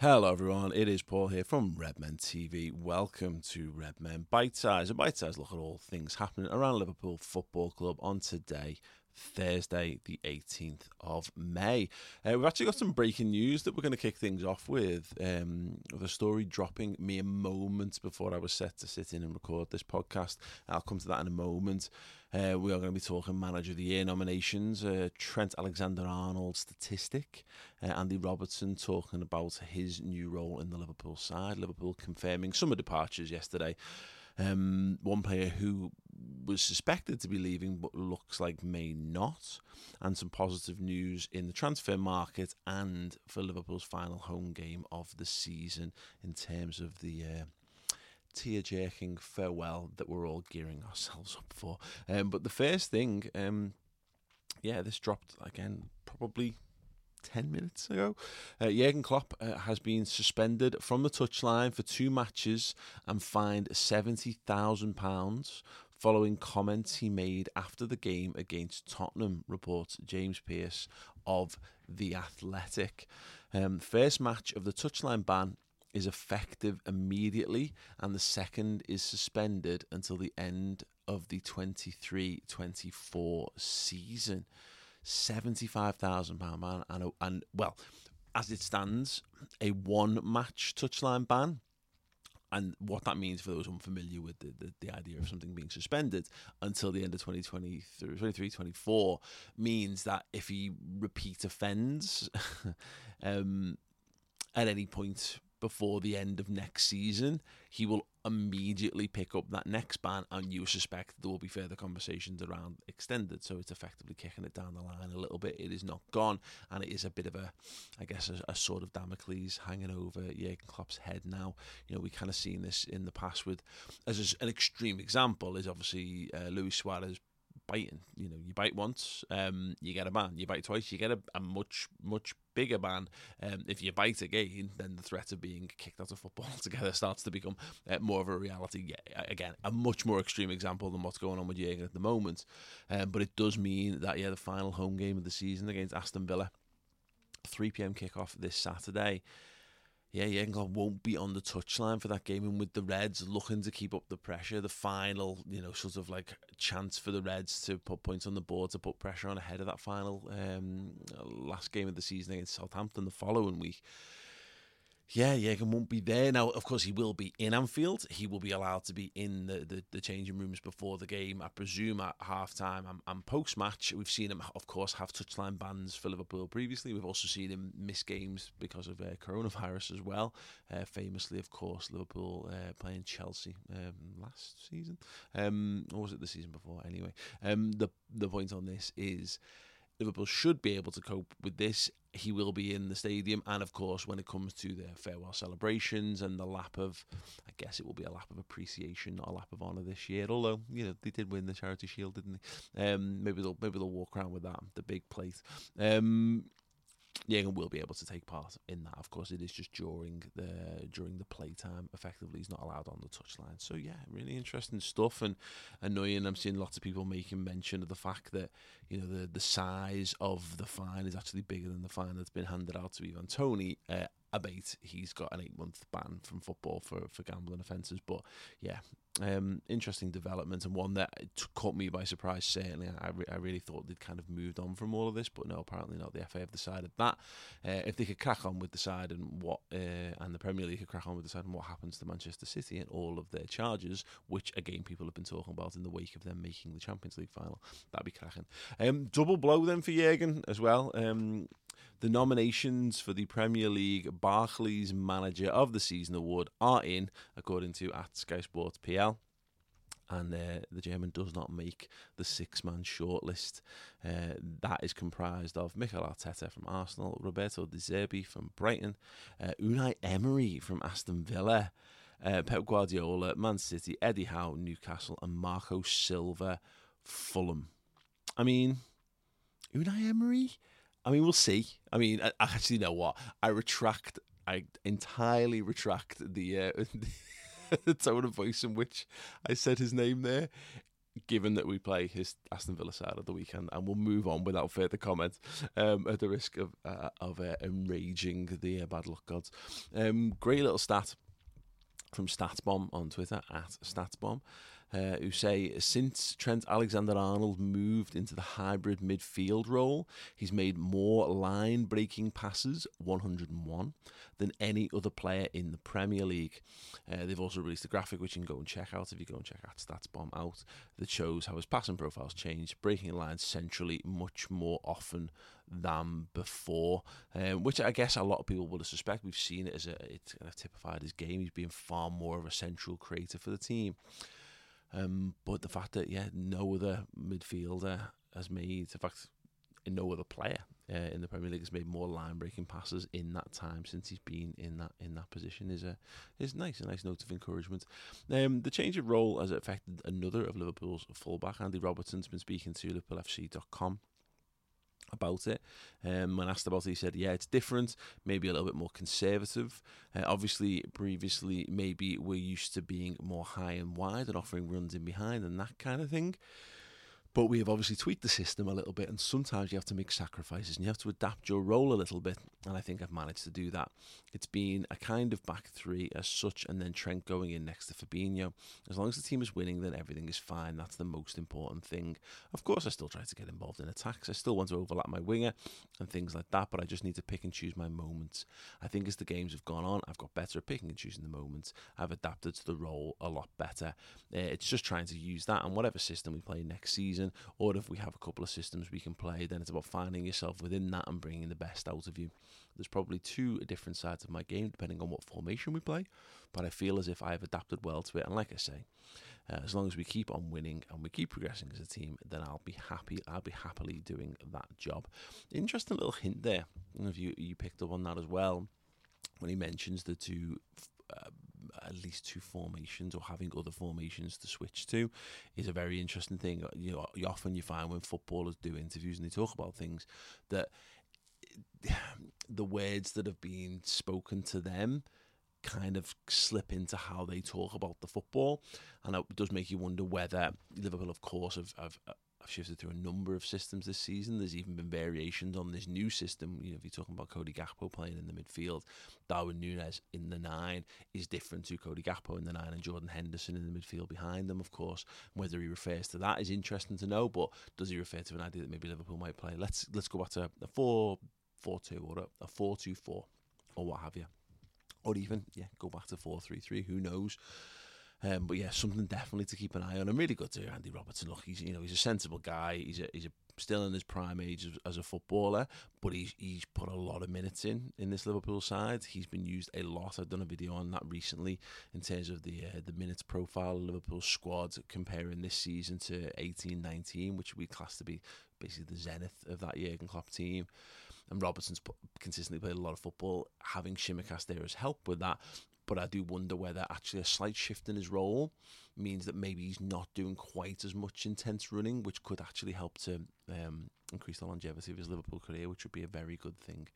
Hello, everyone. It is Paul here from Redmen TV. Welcome to Redmen Bitesize, a bite size look at all things happening around Liverpool Football Club on today, Thursday, the 18th of May. Uh, we've actually got some breaking news that we're going to kick things off with. Um, the story dropping mere moments before I was set to sit in and record this podcast. I'll come to that in a moment. Uh, we are going to be talking Manager of the Year nominations. Uh, Trent Alexander Arnold statistic. Uh, Andy Robertson talking about his new role in the Liverpool side. Liverpool confirming summer departures yesterday. Um, one player who was suspected to be leaving but looks like may not. And some positive news in the transfer market and for Liverpool's final home game of the season in terms of the uh, tear jerking farewell that we're all gearing ourselves up for. Um, but the first thing, um, yeah, this dropped again probably 10 minutes ago. Uh, Jurgen Klopp uh, has been suspended from the touchline for two matches and fined £70,000 following comments he made after the game against Tottenham, reports James Pearce of The Athletic. Um, first match of the touchline ban is effective immediately, and the second is suspended until the end of the 23 24 season. £75,000 ban, and, and well, as it stands, a one match touchline ban. And what that means for those unfamiliar with the, the, the, idea of something being suspended until the end of 2023, 23, 24 means that if he repeat offends um, at any point before the end of next season, he will immediately pick up that next ban, and you suspect there will be further conversations around extended. So it's effectively kicking it down the line a little bit. It is not gone, and it is a bit of a, I guess, a, a sort of Damocles hanging over Jurgen Klopp's head now. You know, we kind of seen this in the past with, as an extreme example, is obviously uh, Luis Suarez biting. You know, you bite once, um, you get a ban. You bite twice, you get a, a much much bigger ban. Um, if you bite again, then the threat of being kicked out of football altogether starts to become uh, more of a reality. Yeah, again, a much more extreme example than what's going on with Jurgen at the moment. Um, but it does mean that yeah, the final home game of the season against Aston Villa, 3 p.m. kickoff this Saturday yeah, England won't be on the touchline for that game, and with the Reds looking to keep up the pressure, the final, you know, sort of like chance for the Reds to put points on the board to put pressure on ahead of that final um, last game of the season against Southampton the following week. Yeah, Jurgen won't be there. Now, of course, he will be in Anfield. He will be allowed to be in the, the, the changing rooms before the game, I presume, at half time and, and post match. We've seen him, of course, have touchline bans for Liverpool previously. We've also seen him miss games because of uh, coronavirus as well. Uh, famously, of course, Liverpool uh, playing Chelsea um, last season. Um, or was it the season before? Anyway, um, the, the point on this is Liverpool should be able to cope with this. He will be in the stadium, and of course, when it comes to their farewell celebrations and the lap of, I guess it will be a lap of appreciation, not a lap of honour this year. Although you know they did win the Charity Shield, didn't they? Um, maybe they'll maybe they'll walk around with that the big plate. Um, Jurgen will be able to take part in that. Of course, it is just during the during the playtime. Effectively, he's not allowed on the touchline. So yeah, really interesting stuff and annoying. I'm seeing lots of people making mention of the fact that you know the the size of the fine is actually bigger than the fine that's been handed out to Ivan Toney. Uh, abate he's got an eight month ban from football for, for gambling offences. But yeah, um, interesting development and one that caught me by surprise. Certainly, I, re- I really thought they'd kind of moved on from all of this, but no, apparently not. The FA have decided that uh, if they could crack on with deciding what, uh, and the Premier League could crack on with deciding what happens to Manchester City and all of their charges, which again people have been talking about in the wake of them making the Champions League final, that'd be cracking. Um, double blow then for Jurgen as well. Um, the nominations for the Premier League Barclays Manager of the Season award are in, according to at Sky Sports PL and uh, the German does not make the six man shortlist. Uh, that is comprised of Mikel Arteta from Arsenal, Roberto De Zerbi from Brighton, uh, Unai Emery from Aston Villa, uh, Pep Guardiola, Man City, Eddie Howe, Newcastle, and Marco Silva, Fulham. I mean, Unai Emery? I mean, we'll see. I mean, I, actually know what I retract. I entirely retract the, uh, the tone of voice in which I said his name there. Given that we play his Aston Villa side of the weekend, and we'll move on without further comment, um, at the risk of uh, of uh, enraging the uh, bad luck gods. Um, great little stat from StatsBomb on Twitter at StatsBomb uh, who say since Trent Alexander Arnold moved into the hybrid midfield role, he's made more line breaking passes, 101, than any other player in the Premier League. Uh, they've also released a graphic which you can go and check out if you go and check out StatsBomb out that shows how his passing profiles changed, breaking lines centrally much more often than before, um, which I guess a lot of people would have suspect. We've seen it as a it's kind of typified his game. He's been far more of a central creator for the team. Um, but the fact that yeah, no other midfielder has made, in fact, no other player uh, in the Premier League has made more line-breaking passes in that time since he's been in that in that position is a is nice, a nice note of encouragement. Um, the change of role has affected another of Liverpool's fullback, Andy Robertson's been speaking to LiverpoolFC.com about it. Um, when asked about it, he said, "Yeah, it's different. Maybe a little bit more conservative. Uh, obviously, previously, maybe we're used to being more high and wide and offering runs in behind and that kind of thing." But we have obviously tweaked the system a little bit, and sometimes you have to make sacrifices and you have to adapt your role a little bit. And I think I've managed to do that. It's been a kind of back three as such, and then Trent going in next to Fabinho. As long as the team is winning, then everything is fine. That's the most important thing. Of course, I still try to get involved in attacks. I still want to overlap my winger and things like that, but I just need to pick and choose my moments. I think as the games have gone on, I've got better at picking and choosing the moments. I've adapted to the role a lot better. Uh, it's just trying to use that, and whatever system we play next season, or if we have a couple of systems we can play, then it's about finding yourself within that and bringing the best out of you. There's probably two different sides of my game depending on what formation we play, but I feel as if I've adapted well to it. And like I say, uh, as long as we keep on winning and we keep progressing as a team, then I'll be happy. I'll be happily doing that job. Interesting little hint there. If you you picked up on that as well when he mentions the two. Uh, at least two formations or having other formations to switch to is a very interesting thing. You know, often you find when footballers do interviews and they talk about things that the words that have been spoken to them kind of slip into how they talk about the football, and it does make you wonder whether Liverpool, of course, have, have, have shifted through a number of systems this season. There's even been variations on this new system. You know, if you're talking about Cody Gakpo playing in the midfield, Darwin Nunez in the nine is different to Cody Gakpo in the nine and Jordan Henderson in the midfield behind them, of course. Whether he refers to that is interesting to know, but does he refer to an idea that maybe Liverpool might play? Let's let's go back to a four 4 2 or a, a 4 2 4 or what have you. Or even, yeah, go back to 4 3 3, who knows. Um, but yeah, something definitely to keep an eye on. I'm really good to Andy Robertson. Look, he's you know he's a sensible guy. He's a he's a still in his prime age as, as, a footballer, but he's he's put a lot of minutes in in this Liverpool side. He's been used a lot. I've done a video on that recently in terms of the uh, the minutes profile of Liverpool squad comparing this season to 18-19, which we class to be basically the zenith of that Jurgen Klopp team and Robertson's consistently played a lot of football. Having Tsimikas there has helped with that. But I do wonder whether actually a slight shift in his role means that maybe he's not doing quite as much intense running, which could actually help to um, increase the longevity of his Liverpool career, which would be a very good thing.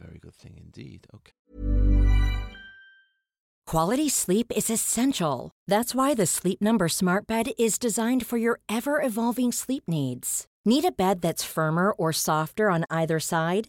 A very good thing indeed. Okay. Quality sleep is essential. That's why the Sleep Number Smart Bed is designed for your ever evolving sleep needs. Need a bed that's firmer or softer on either side?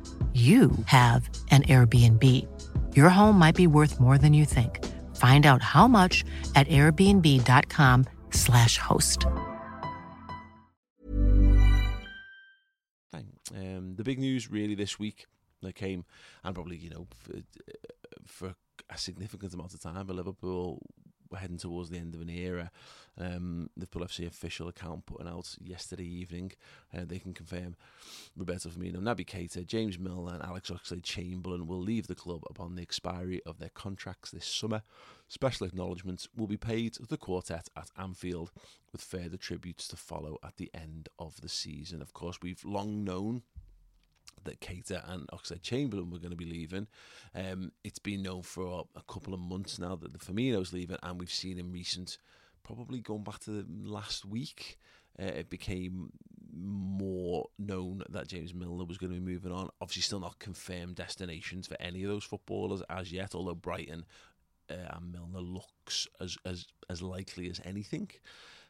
you have an Airbnb. Your home might be worth more than you think. Find out how much at airbnb.com/slash host. Um, the big news really this week that came, and probably, you know, for, for a significant amount of time, but Liverpool were heading towards the end of an era. Um, Liverpool FC official account putting out yesterday evening. Uh, they can confirm Roberto Firmino, Naby Keita, James Milner, and Alex Oxlade-Chamberlain will leave the club upon the expiry of their contracts this summer. Special acknowledgements will be paid to the quartet at Anfield, with further tributes to follow at the end of the season. Of course, we've long known that Keita and Oxlade-Chamberlain were going to be leaving. Um, it's been known for a couple of months now that the Firmino's leaving, and we've seen in recent, probably going back to the last week, uh, it became more known that James Milner was going to be moving on. Obviously, still not confirmed destinations for any of those footballers as yet, although Brighton uh, and Milner looks as as as likely as anything.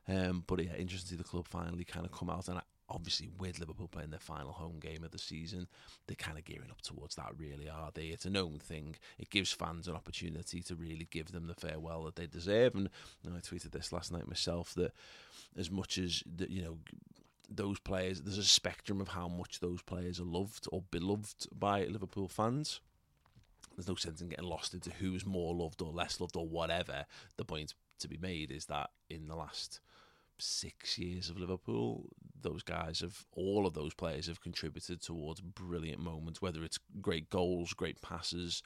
Um, but yeah, interesting to see the club finally kind of come out, and obviously with Liverpool playing their final home game of the season, they're kind of gearing up towards that. Really, are they? It's a known thing. It gives fans an opportunity to really give them the farewell that they deserve. And you know, I tweeted this last night myself that as much as you know those players, there's a spectrum of how much those players are loved or beloved by Liverpool fans. There's no sense in getting lost into who's more loved or less loved or whatever. The point to be made is that in the last six years of Liverpool, those guys have all of those players have contributed towards brilliant moments, whether it's great goals, great passes,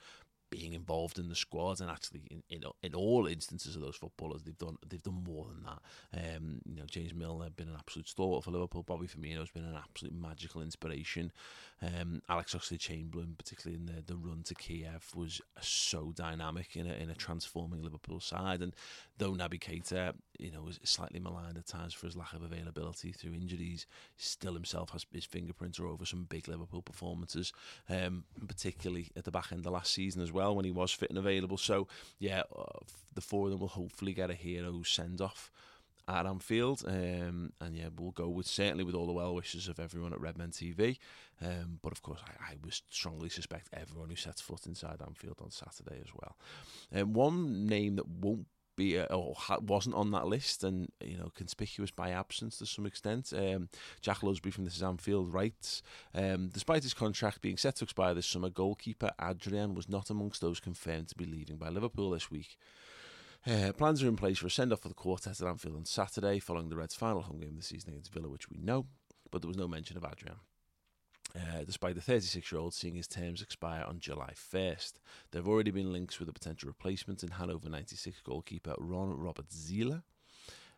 being involved in the squad, and actually in, in, in all instances of those footballers, they've done they've done more than that. Um, you know, James Milner been an absolute stalwart for Liverpool. Bobby Firmino's been an absolute magical inspiration. Um, Alex Oxlade-Chamberlain, particularly in the, the run to Kiev, was so dynamic in a, in a transforming Liverpool side. And though Naby Keita, you know, was slightly maligned at times for his lack of availability through injuries, still himself has his fingerprints are over some big Liverpool performances, um, particularly at the back end of last season as well when he was fit and available. So yeah, uh, the four of them will hopefully get a hero send off at Anfield. Um, and yeah, we'll go with certainly with all the well wishes of everyone at Redmen TV. Um, but of course, I, I would strongly suspect everyone who sets foot inside Anfield on Saturday as well. Um, one name that won't be uh, or ha- wasn't on that list and you know conspicuous by absence to some extent. Um, Jack Lusby from This Is Anfield writes, um, despite his contract being set to expire this summer, goalkeeper Adrian was not amongst those confirmed to be leaving by Liverpool this week. Uh, plans are in place for a send off for the quartet at Anfield on Saturday, following the Reds' final home game of the season against Villa, which we know, but there was no mention of Adrian. Uh, despite the 36 year old seeing his terms expire on July 1st. There have already been links with a potential replacement in Hannover 96 goalkeeper Ron Robert Zieler.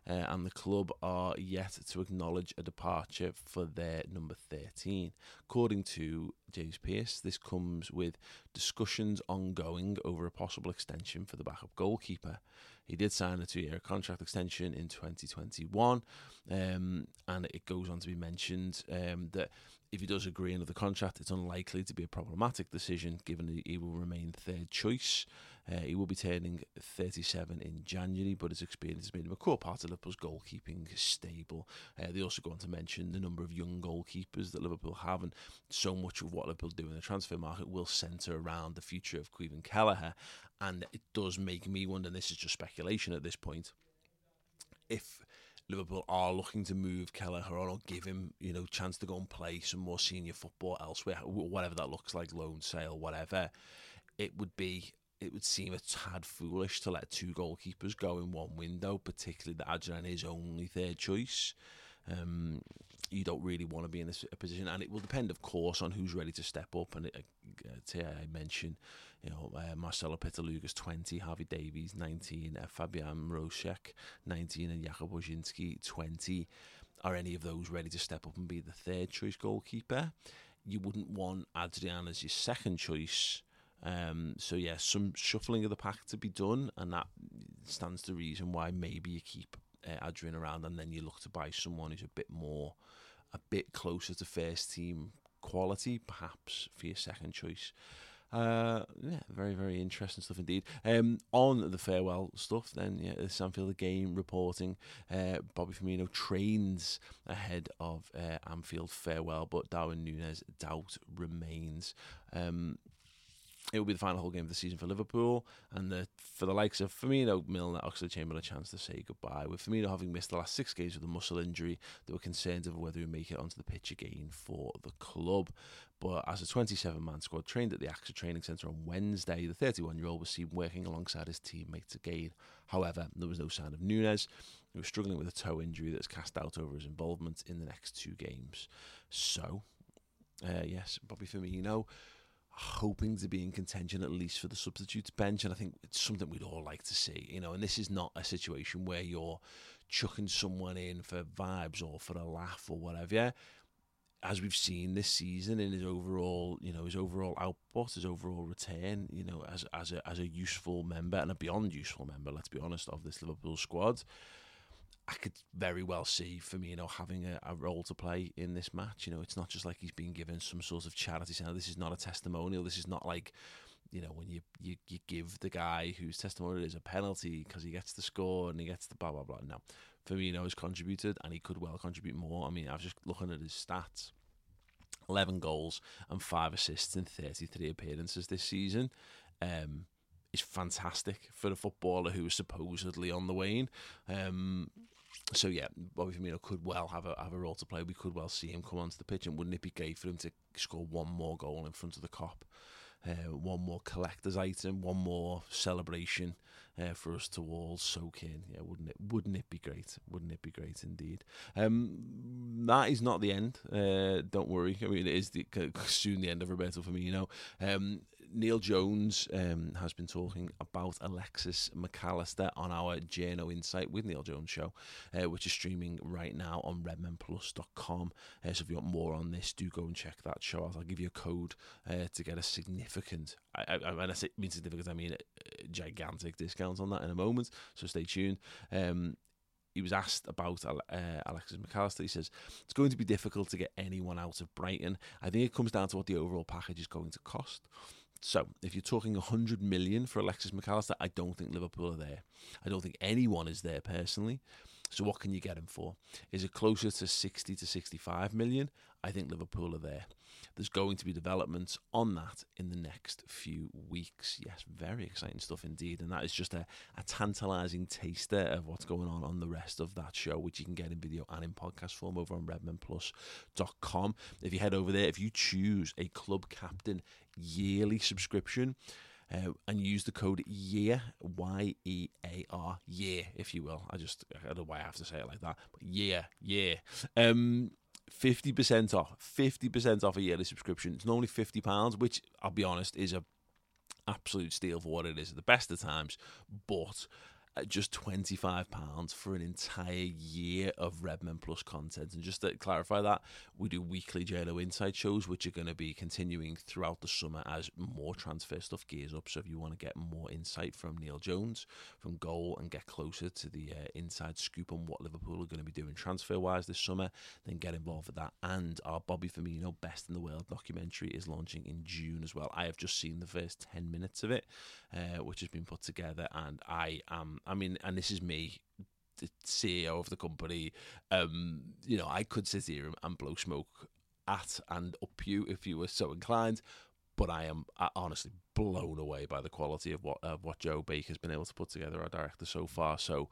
Uh, and the club are yet to acknowledge a departure for their number 13. According to James Pearce, this comes with discussions ongoing over a possible extension for the backup goalkeeper. He did sign a two year contract extension in 2021, um, and it goes on to be mentioned um, that if he does agree another contract, it's unlikely to be a problematic decision given he will remain third choice. Uh, he will be turning 37 in January, but his experience has made him a core part of Liverpool's goalkeeping stable. Uh, they also go on to mention the number of young goalkeepers that Liverpool have, and so much of what Liverpool do in the transfer market will centre around the future of Caoimhin Kelleher. And it does make me wonder, and this is just speculation at this point, if Liverpool are looking to move Kelleher on or give him, you know, chance to go and play some more senior football elsewhere, whatever that looks like, loan sale, whatever, it would be it would seem a tad foolish to let two goalkeepers go in one window, particularly that Adrian is only third choice. Um, you don't really want to be in this position, and it will depend, of course, on who's ready to step up. And it, uh, I mentioned, you know, uh, Marcelo Pitalugas 20, Harvey Davies 19, uh, Fabian Mrozek 19, and Jakub Ojrzynski 20. Are any of those ready to step up and be the third choice goalkeeper? You wouldn't want Adrian as your second choice um, so yeah, some shuffling of the pack to be done, and that stands to reason why maybe you keep uh, Adrian around, and then you look to buy someone who's a bit more, a bit closer to first team quality, perhaps for your second choice. Uh, yeah, very very interesting stuff indeed. Um, on the farewell stuff, then yeah, the Anfield game reporting. Uh, Bobby Firmino trains ahead of uh, Anfield farewell, but Darwin Nunez doubt remains. Um, it will be the final whole game of the season for Liverpool, and the, for the likes of Firmino, Milner, Oxlade Chamberlain, a chance to say goodbye. With Firmino having missed the last six games with a muscle injury, there were concerns over whether he would make it onto the pitch again for the club. But as a 27-man squad trained at the AXA Training Centre on Wednesday, the 31-year-old was seen working alongside his teammates again. However, there was no sign of Nunez, who was struggling with a toe injury that's cast doubt over his involvement in the next two games. So, uh, yes, Bobby Firmino hoping to be in contention at least for the substitutes bench, and I think it's something we'd all like to see. You know, and this is not a situation where you're chucking someone in for vibes or for a laugh or whatever. Yeah? As we've seen this season in his overall, you know, his overall output, his overall return, you know, as as a as a useful member and a beyond useful member, let's be honest, of this Liverpool squad. I could very well see Firmino having a, a, role to play in this match. You know, it's not just like he's being given some sort of charity center. This is not a testimonial. This is not like, you know, when you, you, you give the guy whose testimonial is a penalty because he gets the score and he gets the blah, blah, blah. No. Firmino has contributed and he could well contribute more. I mean, I was just looking at his stats 11 goals and 5 assists in 33 appearances this season. Um, is fantastic for a footballer who is supposedly on the wane. Um, so yeah, Bobby Firmino could well have a have a role to play. We could well see him come onto the pitch, and wouldn't it be great for him to score one more goal in front of the Kop, Uh, one more collector's item, one more celebration uh, for us to all soak in. Yeah, wouldn't it? Wouldn't it be great? Wouldn't it be great indeed? Um, that is not the end. Uh, don't worry. I mean, it is the, soon the end of Roberto Firmino. Um, Neil Jones um, has been talking about Alexis Mac Allister on our Journo Insight with Neil Jones show, uh, which is streaming right now on redmenplus.com. Uh, so if you want more on this, do go and check that show out. I'll give you a code uh, to get a significant, I, I, when I say mean significant, I mean gigantic discount on that in a moment. So stay tuned. Um, he was asked about uh, Alexis Mac Allister. He says it's going to be difficult to get anyone out of Brighton. I think it comes down to what the overall package is going to cost. So, if you're talking 100 million for Alexis Mac Allister, I don't think Liverpool are there. I don't think anyone is there personally. So, what can you get him for? Is it closer to 60 to 65 million? I think Liverpool are there. There's going to be developments on that in the next few weeks. Yes, very exciting stuff indeed. And that is just a, a tantalising taster of what's going on on the rest of that show, which you can get in video and in podcast form over on redmenplus.com. If you head over there, if you choose a club captain yearly subscription, uh, and use the code YEAR, Y E A R, year, if you will. I just, I don't know why I have to say it like that, but yeah, yeah. Um, 50% off, 50% off a yearly subscription. It's normally £50, which I'll be honest is a absolute steal for what it is at the best of times, but just £25 for an entire year of Redmen Plus content. And just to clarify that, we do weekly Journo Insight shows, which are going to be continuing throughout the summer as more transfer stuff gears up. So if you want to get more insight from Neil Jones, from Goal, and get closer to the uh, inside scoop on what Liverpool are going to be doing transfer wise this summer, then get involved with that. And our Bobby Firmino Best in the World documentary is launching in June as well. I have just seen the first 10 minutes of it, uh, which has been put together, and I am I mean, and this is me, the CEO of the company. Um, you know, I could sit here and blow smoke at and up you if you were so inclined. But I am honestly blown away by the quality of what of what Joe Baker's been able to put together, our director, so far. So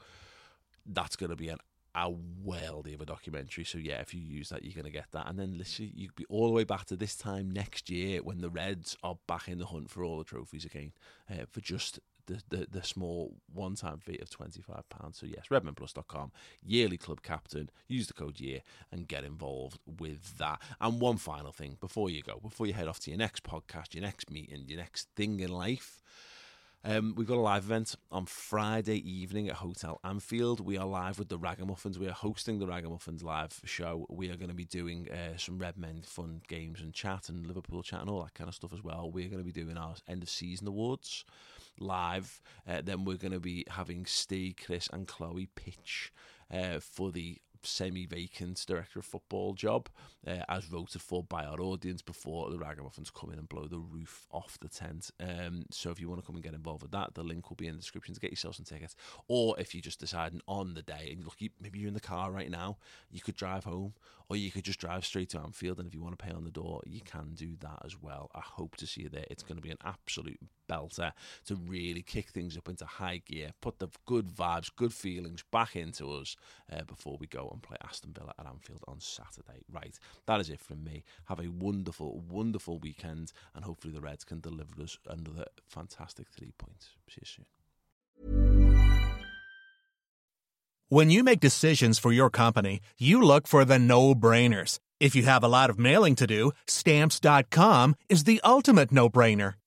that's going to be an a worldy of a documentary. So yeah, if you use that, you're going to get that. And then literally, you'd be all the way back to this time next year when the Reds are back in the hunt for all the trophies again, uh, for just the, the, the small one time fee of £25. So, yes, redmenplus.com, yearly club captain, use the code year and get involved with that. And one final thing before you go, before you head off to your next podcast, your next meeting, your next thing in life. Um, we've got a live event on Friday evening at Hotel Anfield. We are live with the Ragamuffins. We are hosting the Ragamuffins live show. We are going to be doing uh, some Redmen fun games and chat and Liverpool chat and all that kind of stuff as well. We're going to be doing our end of season awards live. Uh, then we're going to be having Steve, Chris, and Chloe pitch uh, for the semi-vacant director of football job, uh, as voted for by our audience before the Ragamuffins come in and blow the roof off the tent. Um, so if you want to come and get involved with that, the link will be in the description to get yourself some tickets. Or if you're just deciding on the day and look, maybe you're in the car right now, you could drive home, or you could just drive straight to Anfield. And if you want to pay on the door, you can do that as well. I hope to see you there. It's going to be an absolute belter to really kick things up into high gear, put the good vibes, good feelings back into us uh, before we go and play Aston Villa at Anfield on Saturday. Right, that is it from me. Have a wonderful, wonderful weekend, and hopefully the Reds can deliver us another fantastic three points. See you soon. When you make decisions for your company, you look for the no brainers. If you have a lot of mailing to do, stamps.com is the ultimate no brainer.